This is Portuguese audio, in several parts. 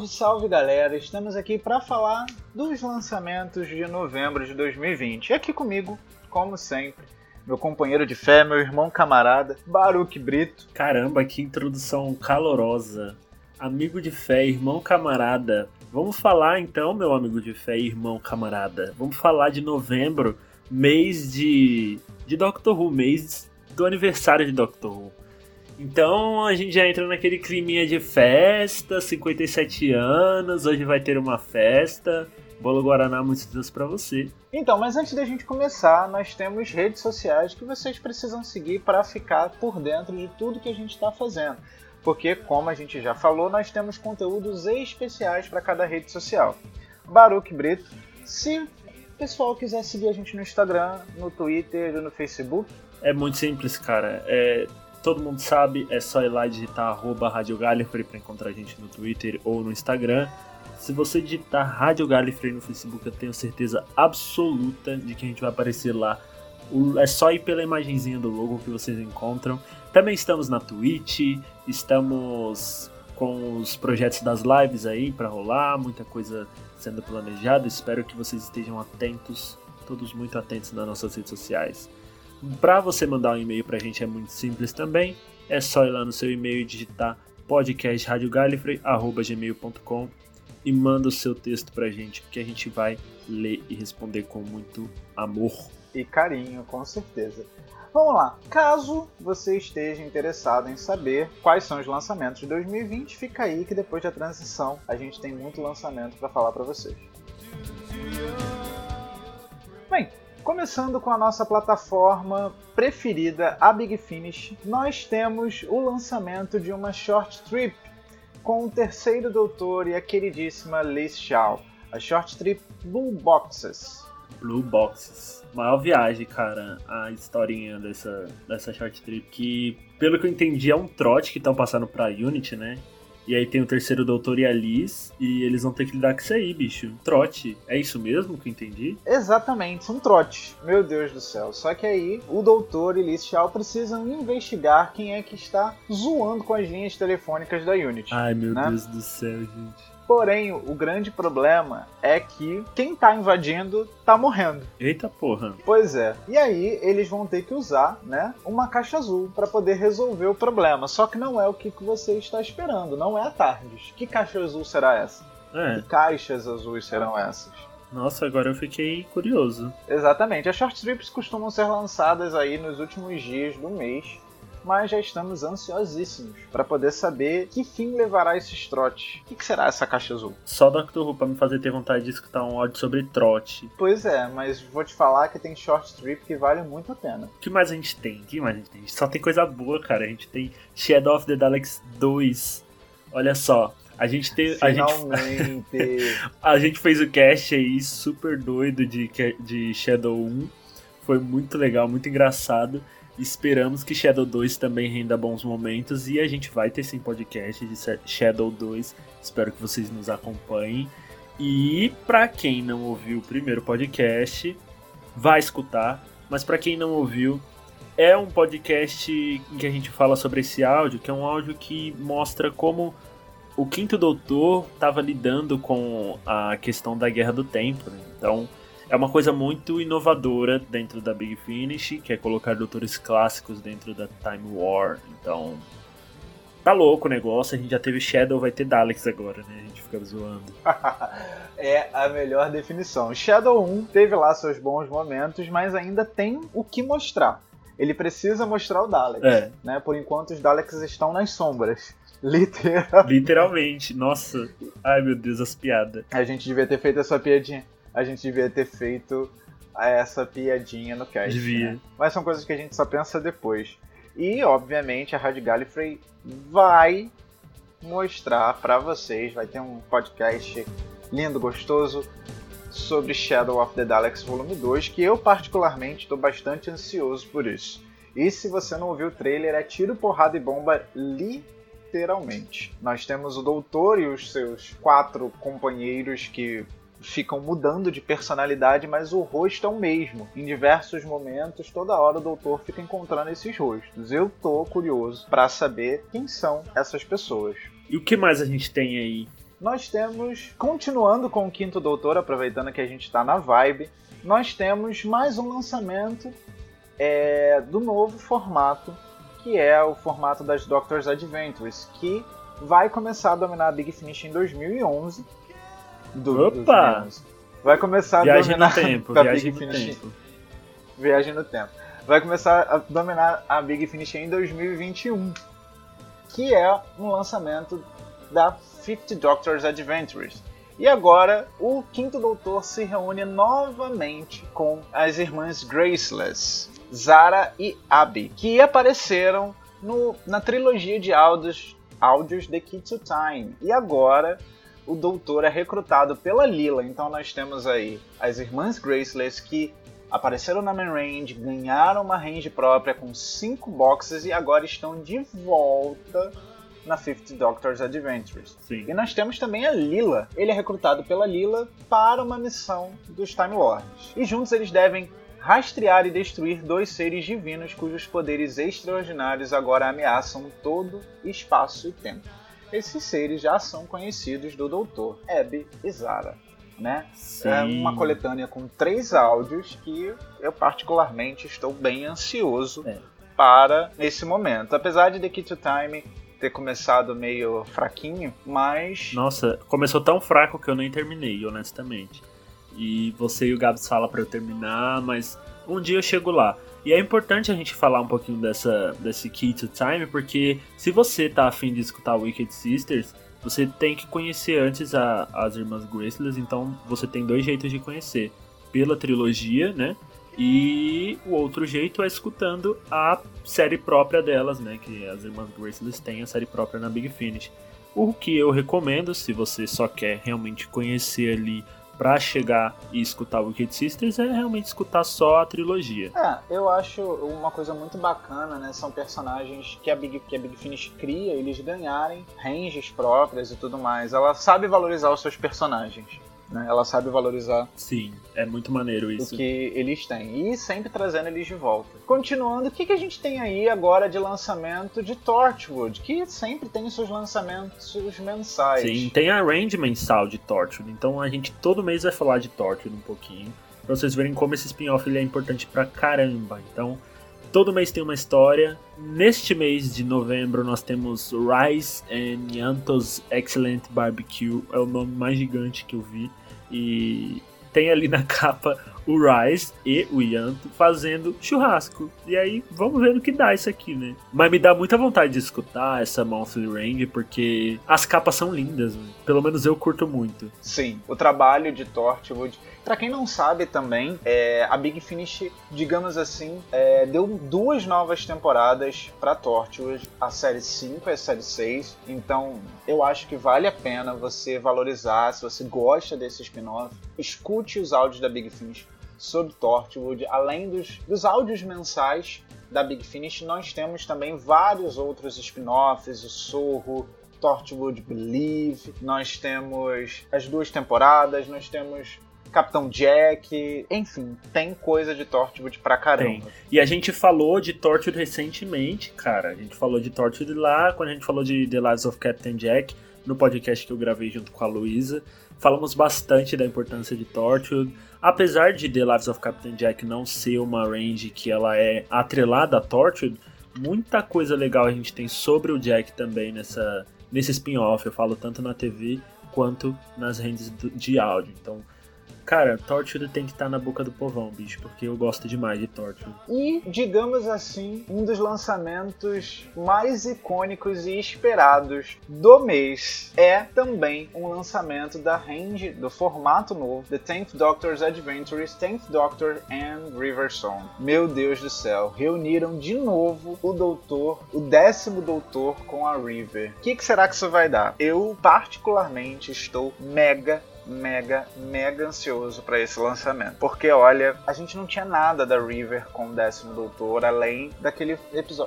Salve, salve galera! Estamos aqui para falar dos lançamentos de novembro de 2020. E aqui comigo, como sempre, meu companheiro de fé, meu irmão camarada, Baruque Brito. Caramba, que introdução calorosa. Amigo de fé, irmão camarada. Vamos falar então, meu amigo de fé, irmão camarada. Vamos falar de novembro, mês de, de Doctor Who, mês do aniversário de Doctor Who. Então a gente já entra naquele climinha de festa, 57 anos, hoje vai ter uma festa. Bolo Guaraná, muitos Deus pra você. Então, mas antes da gente começar, nós temos redes sociais que vocês precisam seguir para ficar por dentro de tudo que a gente está fazendo. Porque, como a gente já falou, nós temos conteúdos especiais para cada rede social. Baruque Brito, se o pessoal quiser seguir a gente no Instagram, no Twitter e no Facebook. É muito simples, cara. É, todo mundo sabe, é só ir lá digitar arroba Rádio Gallifrey para encontrar a gente no Twitter ou no Instagram. Se você digitar Rádio Gallifrey no Facebook, eu tenho certeza absoluta de que a gente vai aparecer lá. É só ir pela imagenzinha do logo que vocês encontram. Também estamos na Twitch, estamos com os projetos das lives aí para rolar, muita coisa sendo planejada. Espero que vocês estejam atentos, todos muito atentos nas nossas redes sociais. Para você mandar um e-mail para a gente é muito simples também. É só ir lá no seu e-mail e digitar podcastradiogalifrey.gmail.com e manda o seu texto pra gente, que a gente vai ler e responder com muito amor. E carinho, com certeza. Vamos lá. Caso você esteja interessado em saber quais são os lançamentos de 2020, fica aí que depois da transição a gente tem muito lançamento para falar para vocês. Começando com a nossa plataforma preferida, a Big Finish, nós temos o lançamento de uma short trip com o terceiro doutor e a queridíssima Liz Shaw, a short trip Blue Boxes. Blue Boxes. Maior viagem, cara, a historinha dessa, dessa short trip. Que, pelo que eu entendi, é um trote que estão passando pra Unity, né? E aí tem o terceiro doutor e a Liz, e eles vão ter que lidar com isso aí, bicho. Trote. É isso mesmo que eu entendi? Exatamente, um trote. Meu Deus do céu. Só que aí o doutor e Liz Shaw precisam investigar quem é que está zoando com as linhas telefônicas da Unity. Ai, meu né? Deus do céu, gente. Porém, o grande problema é que quem tá invadindo tá morrendo. Eita porra. Pois é. E aí eles vão ter que usar, né, uma caixa azul para poder resolver o problema. Só que não é o que você está esperando, não é a Tardes. Que caixa azul será essa? É. Que caixas azuis serão essas? Nossa, agora eu fiquei curioso. Exatamente. As short trips costumam ser lançadas aí nos últimos dias do mês mas já estamos ansiosíssimos para poder saber que fim levará esses trotes. O que, será essa caixa azul? Só Doctor Who pra me fazer ter vontade de escutar um áudio sobre trote. Pois é, mas vou te falar que tem short trip que vale muito a pena. O que mais a gente tem? O que mais a gente tem? Só tem coisa boa, cara. A gente tem Shadow of the Daleks 2. Olha só, a gente tem. A gente, a gente fez o cast aí super doido de, de Shadow 1. Foi muito legal, muito engraçado. Esperamos que Shadow 2 também renda bons momentos e a gente vai ter sim podcast de Shadow 2. Espero que vocês nos acompanhem. E para quem não ouviu o primeiro podcast, vai escutar. Mas para quem não ouviu, é um podcast em que a gente fala sobre esse áudio, que é um áudio que mostra como o Quinto Doutor estava lidando com a questão da Guerra do Tempo. Né? Então, é uma coisa muito inovadora dentro da Big Finish, que é colocar doutores clássicos dentro da Time War. Então, tá louco o negócio. A gente já teve Shadow, vai ter Daleks agora, né? A gente fica zoando. é a melhor definição. Shadow 1 teve lá seus bons momentos, mas ainda tem o que mostrar. Ele precisa mostrar o Daleks, é. né? Por enquanto os Daleks estão nas sombras. Literalmente. Literalmente. Nossa. Ai, meu Deus, as piadas. A gente devia ter feito essa piadinha a gente devia ter feito essa piadinha no cast. Devia. Né? Mas são coisas que a gente só pensa depois. E, obviamente, a Rádio Gallifrey vai mostrar para vocês, vai ter um podcast lindo, gostoso, sobre Shadow of the Daleks Volume 2, que eu particularmente estou bastante ansioso por isso. E se você não ouviu o trailer, é tiro, porrada e bomba literalmente. Nós temos o Doutor e os seus quatro companheiros que ficam mudando de personalidade, mas o rosto é o mesmo. Em diversos momentos, toda hora o doutor fica encontrando esses rostos. Eu tô curioso para saber quem são essas pessoas. E o que mais a gente tem aí nós temos, continuando com o Quinto Doutor, aproveitando que a gente está na vibe, nós temos mais um lançamento é, do novo formato, que é o formato das Doctor's Adventures, que vai começar a dominar a Big Finish em 2011. Do, Opa! 2011. Vai começar viagem a dominar no tempo, a viagem no Finish. Tempo. Viagem no tempo. Vai começar a dominar a Big Finish em 2021, que é um lançamento da 50 Doctors Adventures. E agora o Quinto Doutor se reúne novamente com as irmãs Graceless, Zara e Abby, que apareceram no, na trilogia de áudios, áudios The Key to Time. E agora o Doutor é recrutado pela Lila. Então nós temos aí as irmãs Graceless que apareceram na main range, ganharam uma range própria com cinco boxes e agora estão de volta na Fifth Doctor's Adventures. Sim. E nós temos também a Lila. Ele é recrutado pela Lila para uma missão dos Time Lords. E juntos eles devem rastrear e destruir dois seres divinos cujos poderes extraordinários agora ameaçam todo espaço e tempo. Esses seres já são conhecidos do Doutor, Abby e Zara. Né? É uma coletânea com três áudios que eu particularmente estou bem ansioso é. para esse momento. Apesar de The Key to Time ter começado meio fraquinho, mas. Nossa, começou tão fraco que eu nem terminei, honestamente. E você e o Gabs falam para eu terminar, mas um dia eu chego lá. E é importante a gente falar um pouquinho dessa, desse Key to Time, porque se você tá afim de escutar Wicked Sisters, você tem que conhecer antes a, as Irmãs Graceless, então você tem dois jeitos de conhecer. Pela trilogia, né? E o outro jeito é escutando a série própria delas, né? Que as Irmãs Graceless têm a série própria na Big Finish. O que eu recomendo, se você só quer realmente conhecer ali para chegar e escutar Wicked Sisters, é realmente escutar só a trilogia. É, eu acho uma coisa muito bacana, né? São personagens que a Big, que a Big Finish cria, eles ganharem ranges próprias e tudo mais. Ela sabe valorizar os seus personagens. Né? Ela sabe valorizar. Sim, é muito maneiro isso. O que eles têm. E sempre trazendo eles de volta. Continuando, o que, que a gente tem aí agora de lançamento de Torchwood? Que sempre tem seus lançamentos mensais. Sim, tem a range mensal de Torchwood. Então a gente todo mês vai falar de Torchwood um pouquinho. Pra vocês verem como esse spin-off é importante pra caramba. Então, todo mês tem uma história. Neste mês de novembro nós temos Rise and Yanto's Excellent Barbecue. É o nome mais gigante que eu vi. E tem ali na capa o Rise e o Yanto fazendo churrasco. E aí, vamos ver no que dá isso aqui, né? Mas me dá muita vontade de escutar essa Monthly Range, porque as capas são lindas, né? pelo menos eu curto muito. Sim, o trabalho de Torchwood para quem não sabe também, é, a Big Finish, digamos assim, é, deu duas novas temporadas para Torchwood, a série 5 e a série 6. Então, eu acho que vale a pena você valorizar, se você gosta desse spin-off, escute os áudios da Big Finish sobre Torchwood, além dos, dos áudios mensais da Big Finish, nós temos também vários outros spin-offs, o Sorro, Torchwood Believe, nós temos as duas temporadas, nós temos Capitão Jack, enfim, tem coisa de Torchwood pra caramba. Tem. E a gente falou de Torchwood recentemente, cara. A gente falou de Torchwood lá, quando a gente falou de The Lives of Captain Jack, no podcast que eu gravei junto com a Luísa. Falamos bastante da importância de Torchwood. Apesar de The Lives of Captain Jack não ser uma range que ela é atrelada a Torchwood, muita coisa legal a gente tem sobre o Jack também nessa, nesse spin-off. Eu falo tanto na TV quanto nas ranges de áudio. Então, Cara, Torture tem que estar tá na boca do povão, bicho, porque eu gosto demais de Torture. E, digamos assim, um dos lançamentos mais icônicos e esperados do mês é também um lançamento da range, do formato novo, The 10th Doctor's Adventures, 10th Doctor and River Song. Meu Deus do céu, reuniram de novo o Doutor, o décimo Doutor com a River. O que, que será que isso vai dar? Eu, particularmente, estou mega mega, mega ansioso para esse lançamento. Porque, olha, a gente não tinha nada da River com o décimo doutor, além daquele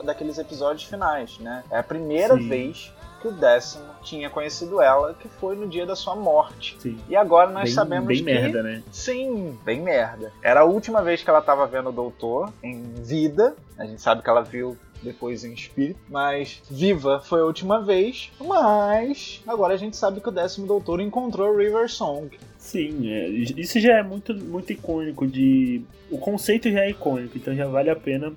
daqueles episódios finais, né? É a primeira Sim. vez que o décimo tinha conhecido ela, que foi no dia da sua morte. Sim. E agora nós bem, sabemos bem que... merda, né? Sim, bem merda. Era a última vez que ela estava vendo o doutor em vida. A gente sabe que ela viu depois em espírito. Mas viva foi a última vez. Mas agora a gente sabe que o décimo doutor encontrou River Song. Sim, é, isso já é muito, muito icônico de. O conceito já é icônico, então já vale a pena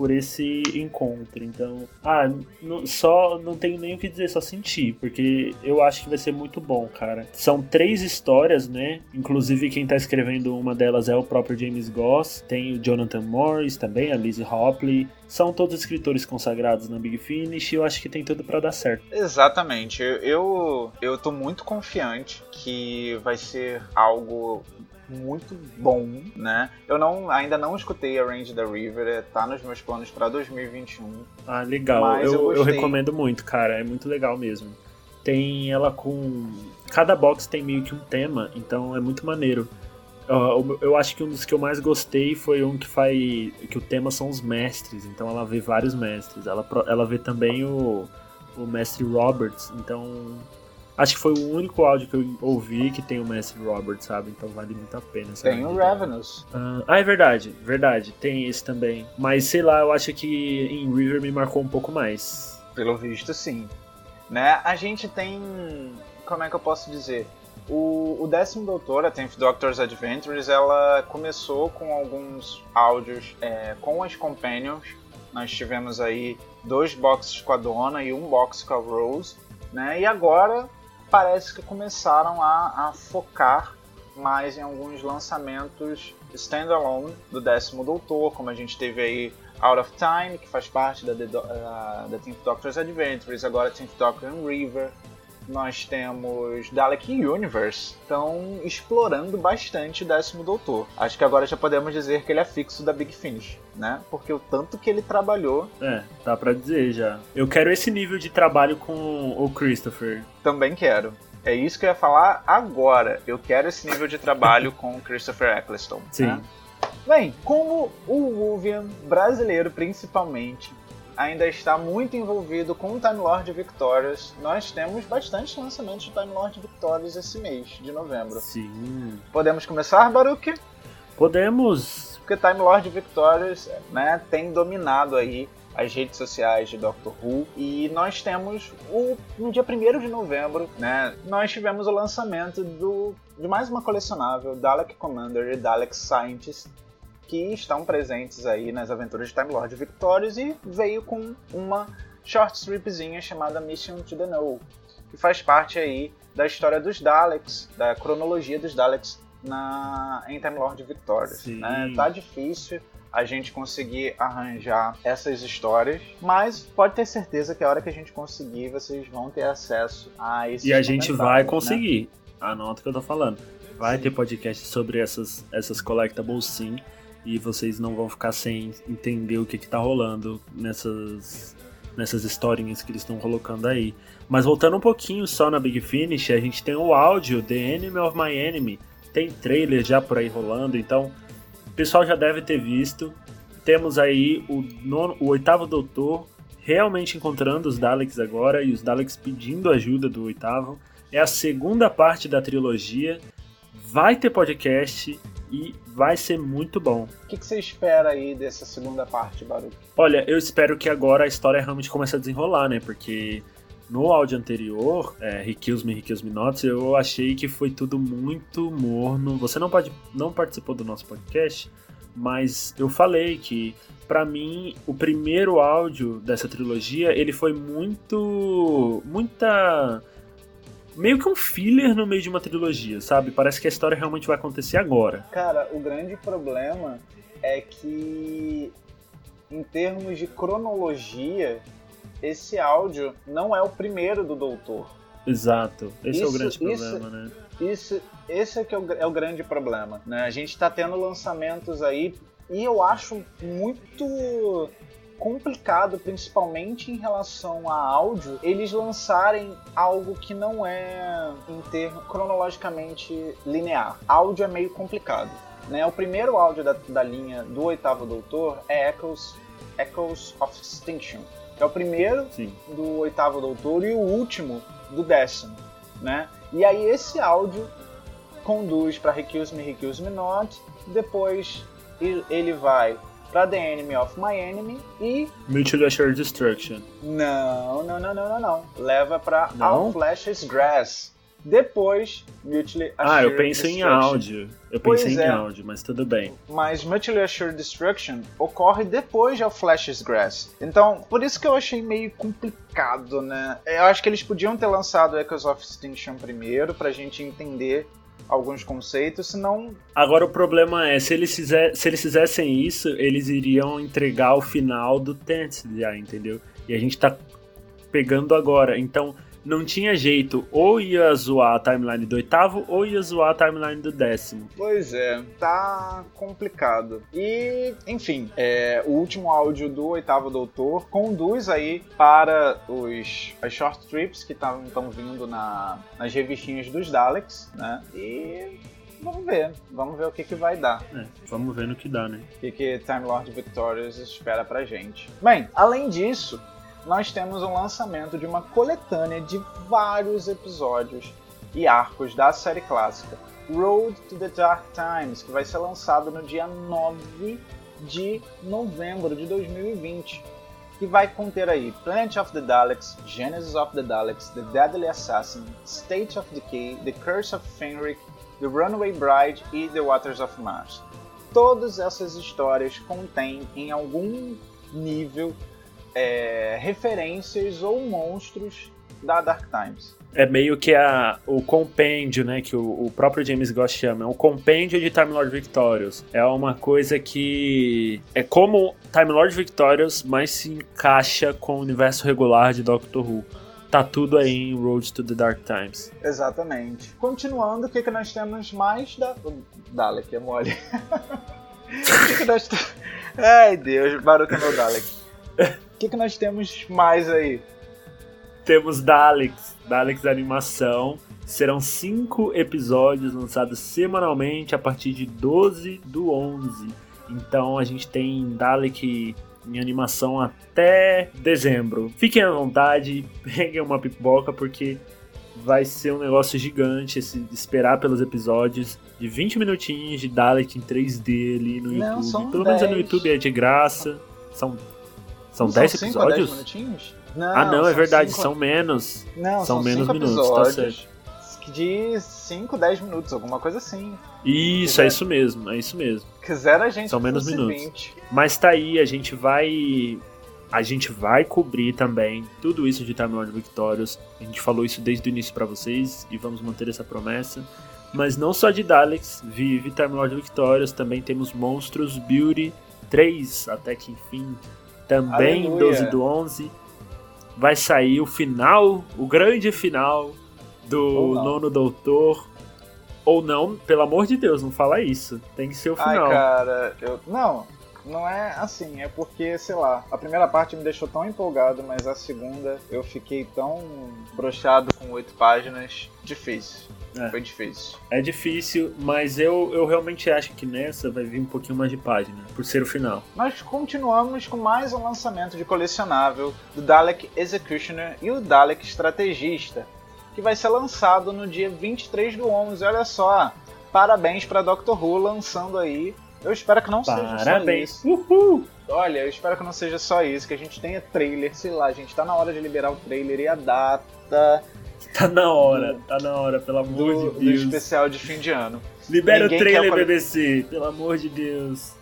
por esse encontro. Então, ah, não, só não tenho nem o que dizer, só sentir, porque eu acho que vai ser muito bom, cara. São três histórias, né? Inclusive quem tá escrevendo uma delas é o próprio James Goss, tem o Jonathan Morris também, a Lizzie Hopley. São todos escritores consagrados na Big Finish e eu acho que tem tudo para dar certo. Exatamente. Eu, eu tô muito confiante que vai ser algo muito bom, né? Eu não, ainda não escutei a Range da River, tá nos meus planos para 2021. Ah, legal. Eu, eu, eu, recomendo muito, cara. É muito legal mesmo. Tem ela com. Cada box tem meio que um tema, então é muito maneiro. Eu, eu acho que um dos que eu mais gostei foi um que faz. que o tema são os mestres, então ela vê vários mestres. Ela, ela vê também o, o mestre Roberts, então Acho que foi o único áudio que eu ouvi que tem o Mestre Robert, sabe? Então vale muito a pena. Sabe? Tem o Ravenous. Ah, é verdade, verdade. Tem esse também. Mas sei lá, eu acho que em River me marcou um pouco mais. Pelo visto, sim. Né? A gente tem. Como é que eu posso dizer? O, o décimo doutor, a Tenth Doctor's Adventures, ela começou com alguns áudios é, com as Companions. Nós tivemos aí dois boxes com a Dona e um box com a Rose. Né? E agora parece que começaram a, a focar mais em alguns lançamentos standalone do décimo Doutor, como a gente teve aí Out of Time, que faz parte da, da, da Tenth Doctor's Adventures, agora Tenth Doctor and River, nós temos Dalek Universe, estão explorando bastante o décimo doutor. Acho que agora já podemos dizer que ele é fixo da Big Finish, né? Porque o tanto que ele trabalhou. É, dá pra dizer já. Eu quero esse nível de trabalho com o Christopher. Também quero. É isso que eu ia falar agora. Eu quero esse nível de trabalho com o Christopher Eccleston. Sim. Né? Bem, como o Wolvian brasileiro principalmente ainda está muito envolvido com o Time Lord Victorious. Nós temos bastante lançamentos de Time Lord Victorious esse mês de novembro. Sim. Podemos começar, Baruch? Podemos. Porque Time Lord Victorious né, tem dominado aí as redes sociais de Doctor Who e nós temos o no dia 1 de novembro, né, nós tivemos o lançamento do de mais uma colecionável Dalek Commander e Dalek Scientist que estão presentes aí nas aventuras de Time Lord Victorious e veio com uma short stripzinha chamada Mission to the Know, que faz parte aí da história dos Daleks, da cronologia dos Daleks na, em Time Lord Victorious. Né? Tá difícil a gente conseguir arranjar essas histórias, mas pode ter certeza que a hora que a gente conseguir, vocês vão ter acesso a esses E a gente vai né? conseguir. Né? Anota o que eu tô falando. Vai sim. ter podcast sobre essas, essas collectibles sim e vocês não vão ficar sem entender o que, que tá rolando nessas, nessas historinhas que eles estão colocando aí. Mas voltando um pouquinho só na Big Finish, a gente tem o áudio The Enemy of My Enemy, tem trailer já por aí rolando, então o pessoal já deve ter visto. Temos aí o, nono, o oitavo doutor realmente encontrando os Daleks agora e os Daleks pedindo ajuda do oitavo. É a segunda parte da trilogia. Vai ter podcast e vai ser muito bom. O que, que, você espera aí dessa segunda parte, Baruch? Olha, eu espero que agora a história realmente comece a desenrolar, né? Porque no áudio anterior, é, He Kills Me, He Kills Me Not, eu achei que foi tudo muito morno. Você não, pode, não participou do nosso podcast, mas eu falei que para mim o primeiro áudio dessa trilogia ele foi muito muita meio que um filler no meio de uma trilogia, sabe? Parece que a história realmente vai acontecer agora. Cara, o grande problema é que, em termos de cronologia, esse áudio não é o primeiro do Doutor. Exato. Esse isso, é o grande problema, isso, né? Isso, esse é, que é, o, é o grande problema. Né? A gente está tendo lançamentos aí e eu acho muito complicado, principalmente em relação a áudio, eles lançarem algo que não é em termo, cronologicamente linear. Áudio é meio complicado. Né? O primeiro áudio da, da linha do Oitavo Doutor é Echoes, Echoes of Extinction. É o primeiro Sim. do Oitavo Doutor e o último do décimo. Né? E aí esse áudio conduz para Recuse Me, Recuse Me Not. Depois ele vai pra The Enemy of My Enemy e. Mutual Assured Destruction. Não, não, não, não, não, não. Leva pra não? All Flashes Grass. Depois, Mutually Assured Ah, eu penso em áudio. Eu pensei pois em é. áudio, mas tudo bem. Mas Mutually Assured Destruction ocorre depois de All Flashes Grass. Então, por isso que eu achei meio complicado, né? Eu acho que eles podiam ter lançado Echoes of Extinction primeiro, pra gente entender alguns conceitos, senão. Agora o problema é, se eles, fizer, se eles fizessem isso, eles iriam entregar o final do Tense já, entendeu? E a gente tá pegando agora. Então, não tinha jeito, ou ia zoar a timeline do oitavo, ou ia zoar a timeline do décimo. Pois é, tá complicado. E, enfim, é, o último áudio do oitavo doutor conduz aí para os as short trips que estão vindo na, nas revistinhas dos Daleks, né? E vamos ver. Vamos ver o que, que vai dar. É, vamos ver no que dá, né? O que, que Time Lord Victorious espera pra gente. Bem, além disso, nós temos o lançamento de uma coletânea de vários episódios e arcos da série clássica Road to the Dark Times, que vai ser lançado no dia 9 de novembro de 2020, que vai conter aí Planet of the Daleks, Genesis of the Daleks, The Deadly Assassin, State of Decay, The Curse of Fenric, The Runaway Bride e The Waters of Mars. Todas essas histórias contêm em algum nível é, referências ou monstros da Dark Times. É meio que a, o compêndio, né? Que o, o próprio James Goss chama. É um compêndio de Time Lord Victorious. É uma coisa que. É como Time Lord Victorious, mas se encaixa com o universo regular de Doctor Who. Tá tudo aí em Road to the Dark Times. Exatamente. Continuando, o que, que nós temos mais da. Dalek, é mole. o que, que nós temos. Ai, Deus, Baruch é meu Dalek que, que nós temos mais aí? Temos Daleks, Daleks animação. Serão cinco episódios lançados semanalmente a partir de 12 do 11. Então a gente tem Dalek em animação até dezembro. Fiquem à vontade, peguem uma pipoca porque vai ser um negócio gigante esse, esperar pelos episódios de 20 minutinhos de Dalek em 3D ali no Não, YouTube. Pelo 10. menos no YouTube é de graça. São são 10 episódios? 10 não, ah, não, é verdade, cinco... são menos. Não, são, são menos minutos, tá certo. De 5, 10 minutos, alguma coisa assim. Isso, quiser... é isso mesmo, é isso mesmo. Quiser a gente São menos minutos. 20. Mas tá aí, a gente vai. A gente vai cobrir também tudo isso de Time Lord Victorious. A gente falou isso desde o início para vocês e vamos manter essa promessa. Mas não só de Daleks, vive Time Lord Victorious, também temos Monstros Beauty 3, até que enfim também em 12 do 11 vai sair o final, o grande final do Nono Doutor. Ou não, pelo amor de Deus, não fala isso. Tem que ser o final. Ai, cara, eu. Não, não é assim, é porque, sei lá, a primeira parte me deixou tão empolgado, mas a segunda eu fiquei tão brochado com oito páginas, difícil. É. Foi difícil. É difícil, mas eu, eu realmente acho que nessa vai vir um pouquinho mais de página, por ser o final. Nós continuamos com mais um lançamento de colecionável do Dalek Executioner e o Dalek Estrategista, que vai ser lançado no dia 23 do 11. Olha só, parabéns para Doctor Who lançando aí. Eu espero que não parabéns. seja só isso. Uhul. Olha, eu espero que não seja só isso, que a gente tenha trailer, sei lá, a gente tá na hora de liberar o trailer e a data Tá na hora, tá na hora, pelo amor do, de Deus. Do especial de fim de ano. Libera Ninguém o trailer, quer... BBC, pelo amor de Deus.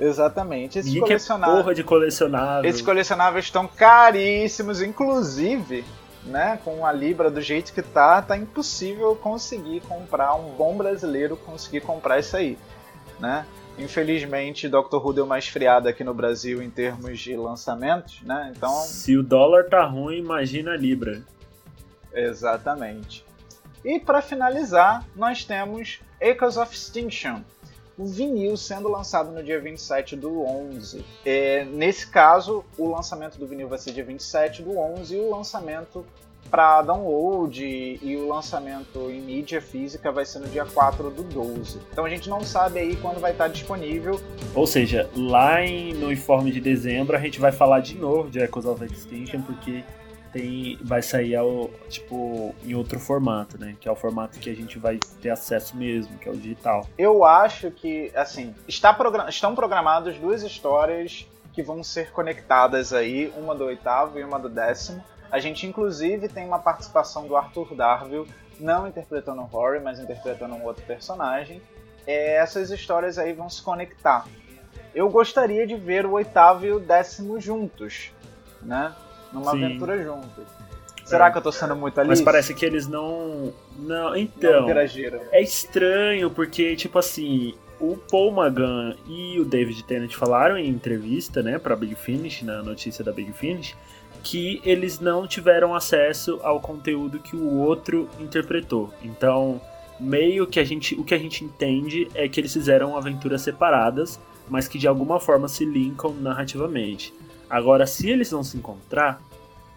Exatamente. Esses Ninguém colecionáveis. porra de colecionável. Esses colecionáveis estão caríssimos, inclusive, né, com a Libra do jeito que tá, tá impossível conseguir comprar, um bom brasileiro conseguir comprar isso aí, né? Infelizmente, Doctor Who deu uma esfriada aqui no Brasil em termos de lançamentos, né? Então. Se o dólar tá ruim, imagina a Libra. Exatamente. E para finalizar, nós temos Echoes of Extinction, o vinil sendo lançado no dia 27 do 11. É, nesse caso, o lançamento do vinil vai ser dia 27 do 11 e o lançamento para download e o lançamento em mídia física vai ser no dia 4 do 12. Então a gente não sabe aí quando vai estar disponível. Ou seja, lá em, no informe de dezembro a gente vai falar de novo de Echoes of Extinction, porque tem, vai sair ao, tipo, em outro formato, né? Que é o formato que a gente vai ter acesso mesmo, que é o digital. Eu acho que, assim, está program estão programadas duas histórias que vão ser conectadas aí, uma do oitavo e uma do décimo. A gente, inclusive, tem uma participação do Arthur Darville, não interpretando o Rory, mas interpretando um outro personagem. É, essas histórias aí vão se conectar. Eu gostaria de ver o oitavo e o décimo juntos, né? Numa Sim. aventura juntos. Será é. que eu tô sendo muito ali? Mas parece que eles não. Não, então. Não é estranho, porque, tipo assim, o Paul Magan e o David Tennant falaram em entrevista, né, pra Big Finish, na notícia da Big Finish, que eles não tiveram acesso ao conteúdo que o outro interpretou. Então, meio que a gente, o que a gente entende é que eles fizeram aventuras separadas, mas que de alguma forma se linkam narrativamente. Agora, se eles vão se encontrar,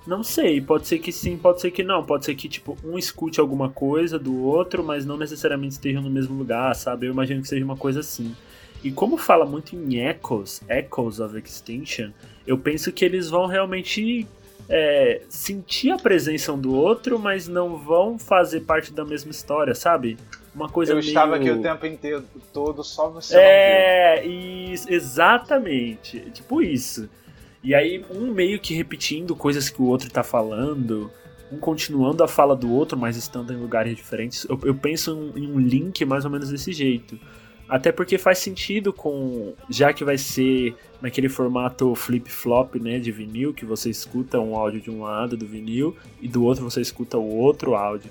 não sei, pode ser que sim, pode ser que não, pode ser que tipo um escute alguma coisa do outro, mas não necessariamente estejam no mesmo lugar, sabe? Eu imagino que seja uma coisa assim. E como fala muito em echoes, echoes of extinction, eu penso que eles vão realmente é, sentir a presença um do outro, mas não vão fazer parte da mesma história, sabe? Uma coisa Eu meio... estava aqui o tempo inteiro todo, só você É, isso, exatamente. Tipo isso. E aí, um meio que repetindo coisas que o outro tá falando, um continuando a fala do outro, mas estando em lugares diferentes. Eu, eu penso em um link mais ou menos desse jeito. Até porque faz sentido com. Já que vai ser naquele formato flip-flop, né? De vinil, que você escuta um áudio de um lado do vinil e do outro você escuta o outro áudio.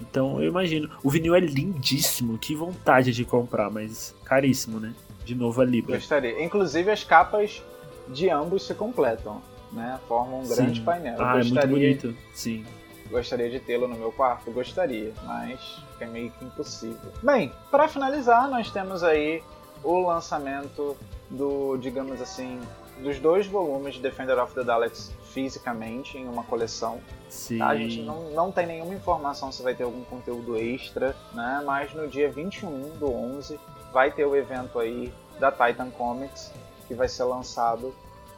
Então eu imagino. O vinil é lindíssimo, que vontade de comprar, mas caríssimo, né? De novo a Libra. Gostaria. Inclusive as capas de ambos se completam, né? Formam um grande Sim. painel. Ah, gostaria, é muito bonito. Sim. Gostaria de tê-lo no meu quarto? Gostaria, mas é meio que impossível. Bem, para finalizar, nós temos aí o lançamento do, digamos assim, dos dois volumes de Defender of the Daleks fisicamente em uma coleção. Sim. Tá? A gente não, não tem nenhuma informação se vai ter algum conteúdo extra, né? Mas no dia 21 do 11 vai ter o evento aí da Titan Comics que vai ser lançado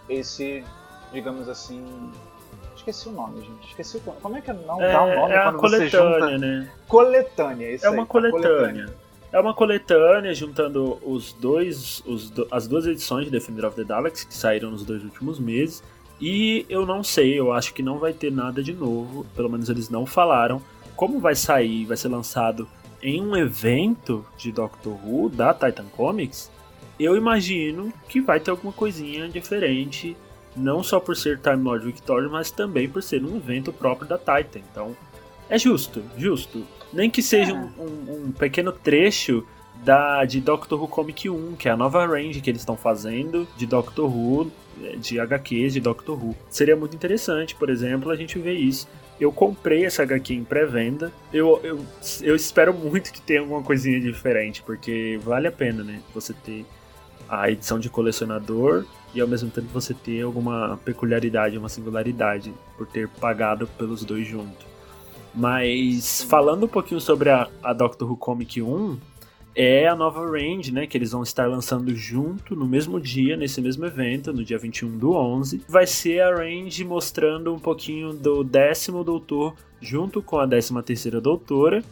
esse, digamos assim, esqueci o nome, gente. Esqueci o Como é que não é, dá o nome é quando coletânea, você junta... né? Coletânea, isso É uma aí, coletânea. coletânea. É uma coletânea juntando os dois, os do, as duas edições de Defender of the Daleks que saíram nos dois últimos meses. E eu não sei, eu acho que não vai ter nada de novo, pelo menos eles não falaram. Como vai sair, vai ser lançado em um evento de Doctor Who da Titan Comics, eu imagino que vai ter alguma coisinha diferente, não só por ser Time Lord Victoria, mas também por ser um evento próprio da Titan. Então, é justo, justo. Nem que seja é. um, um, um, pequeno trecho da de Doctor Who Comic 1, que é a nova range que eles estão fazendo de Doctor Who, é, de HQs de Doctor Who. Seria muito interessante, por exemplo, a gente ver isso. Eu comprei essa HQ em pré-venda. Eu, eu, eu espero muito que tenha alguma coisinha diferente, porque vale a pena, né? Você ter a edição de colecionador e ao mesmo tempo você ter alguma peculiaridade, uma singularidade por ter pagado pelos dois juntos. Mas falando um pouquinho sobre a, a Doctor Who Comic 1, é a nova range, né, que eles vão estar lançando junto no mesmo dia, nesse mesmo evento, no dia 21 do 11. Vai ser a range mostrando um pouquinho do décimo doutor junto com a décima terceira doutora,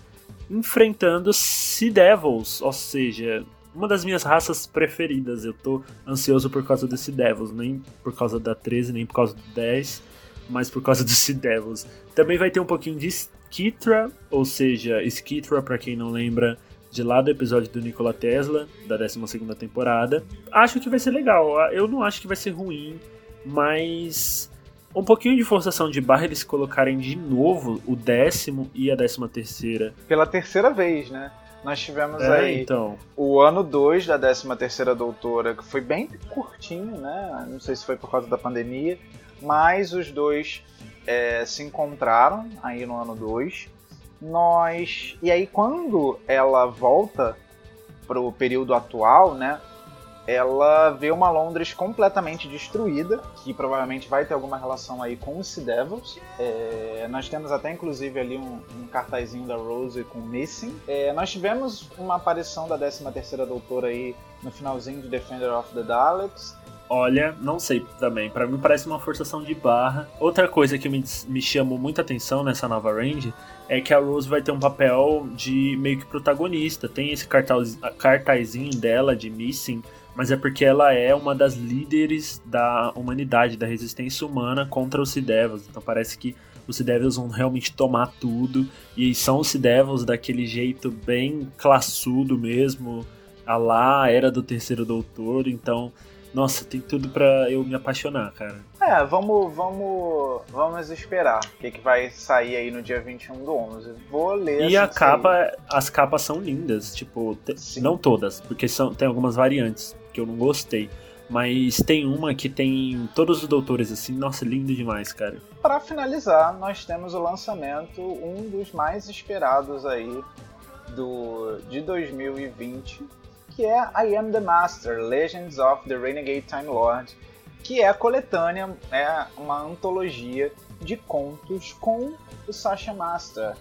enfrentando Sea Devils, ou seja, uma das minhas raças preferidas. Eu tô ansioso por causa desse Devils, nem por causa da 13, nem por causa do 10, mas por causa desse Devils. Também vai ter um pouquinho de Skitra, ou seja, Skitra, para quem não lembra, de lá do episódio do Nikola Tesla, da 12 temporada. Acho que vai ser legal. Eu não acho que vai ser ruim, mas um pouquinho de forçação de barra eles colocarem de novo o décimo e a décima terceira. Pela terceira vez, né? Nós tivemos é, aí então. o ano 2 da 13 terceira doutora, que foi bem curtinho, né? Não sei se foi por causa da pandemia, mas os dois é, se encontraram aí no ano 2. Nós. E aí quando ela volta pro período atual, né? Ela vê uma Londres completamente destruída, que provavelmente vai ter alguma relação aí com os Sea Devils. É, nós temos até inclusive ali um, um cartazinho da Rose com Missing. É, nós tivemos uma aparição da 13ª Doutora aí no finalzinho de Defender of the Daleks. Olha, não sei também. Para mim parece uma forçação de barra. Outra coisa que me, me chamou muita atenção nessa nova range é que a Rose vai ter um papel de meio que protagonista. Tem esse cartaz, cartazinho dela de Missing, mas é porque ela é uma das líderes da humanidade, da resistência humana contra os Sea Devils. Então parece que os Sea Devils vão realmente tomar tudo. E são os Sea Devils daquele jeito bem classudo mesmo. A lá era do terceiro doutor, então nossa, tem tudo para eu me apaixonar, cara. É, vamos, vamos, vamos esperar o que, que vai sair aí no dia 21 do 11. Vou ler. E a capa, as capas são lindas, tipo, não todas, porque são, tem algumas variantes que eu não gostei. Mas tem uma que tem todos os doutores assim, nossa, lindo demais, cara. Para finalizar, nós temos o lançamento, um dos mais esperados aí do de 2020, que é I Am the Master: Legends of the Renegade Time Lord, que é a coletânea, é uma antologia de contos com o Sasha Master,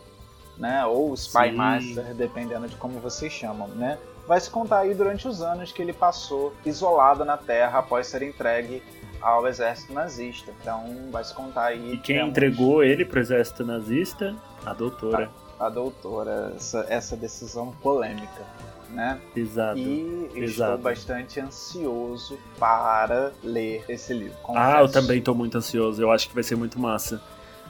né? Ou o Spy Sim. Master, dependendo de como vocês chamam, né? Vai se contar aí durante os anos que ele passou isolado na Terra após ser entregue ao exército nazista. Então vai se contar aí. E quem temos... entregou ele para o exército nazista? A doutora. A, a doutora, essa, essa decisão polêmica né? Exato. E exato. estou bastante ansioso para ler esse livro. Confesso. Ah, eu também estou muito ansioso. Eu acho que vai ser muito massa.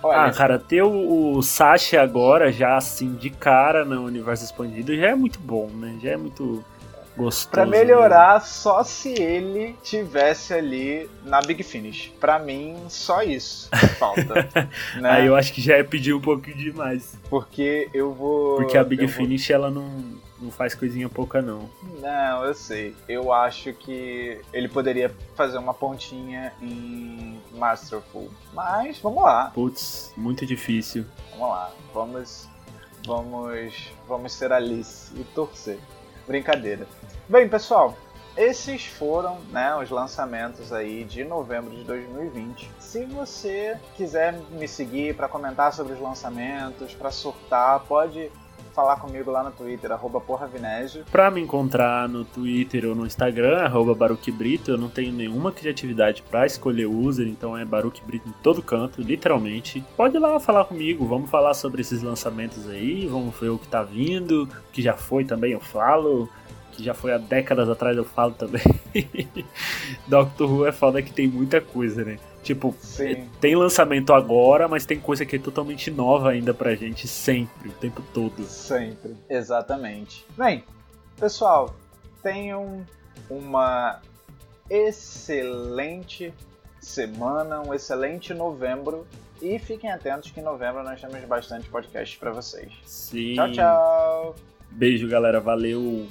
Olha, ah, cara, ter o, o Sasha agora já assim de cara no universo expandido já é muito bom, né? Já é muito gostoso. Pra melhorar, mesmo. só se ele tivesse ali na Big Finish. Pra mim, só isso falta. né? Aí eu acho que já é pedir um pouquinho demais. Porque eu vou. Porque a Big Finish vou... ela não não faz coisinha pouca, não. Não, eu sei. Eu acho que ele poderia fazer uma pontinha em Masterful. Mas vamos lá. Putz, muito difícil. Vamos lá. Vamos. Vamos. Vamos ser Alice e torcer. Brincadeira. Bem, pessoal, esses foram né, os lançamentos aí de novembro de 2020. Se você quiser me seguir para comentar sobre os lançamentos, para surtar, pode falar comigo lá no Twitter, arroba porravinésio. Pra me encontrar no Twitter ou no Instagram, arroba baruquibrito, eu não tenho nenhuma criatividade para escolher o user, então é baruquibrito em todo canto, literalmente. Pode ir lá falar comigo, vamos falar sobre esses lançamentos aí, vamos ver o que tá vindo, que já foi também eu falo que já foi há décadas atrás, eu falo também. Doctor Who é foda que tem muita coisa, né? Tipo, Sim. tem lançamento agora, mas tem coisa que é totalmente nova ainda pra gente sempre, o tempo todo. Sempre, exatamente. Bem, pessoal, tenham uma excelente semana, um excelente novembro. E fiquem atentos que em novembro nós temos bastante podcast para vocês. Sim. Tchau, tchau. Beijo, galera. Valeu.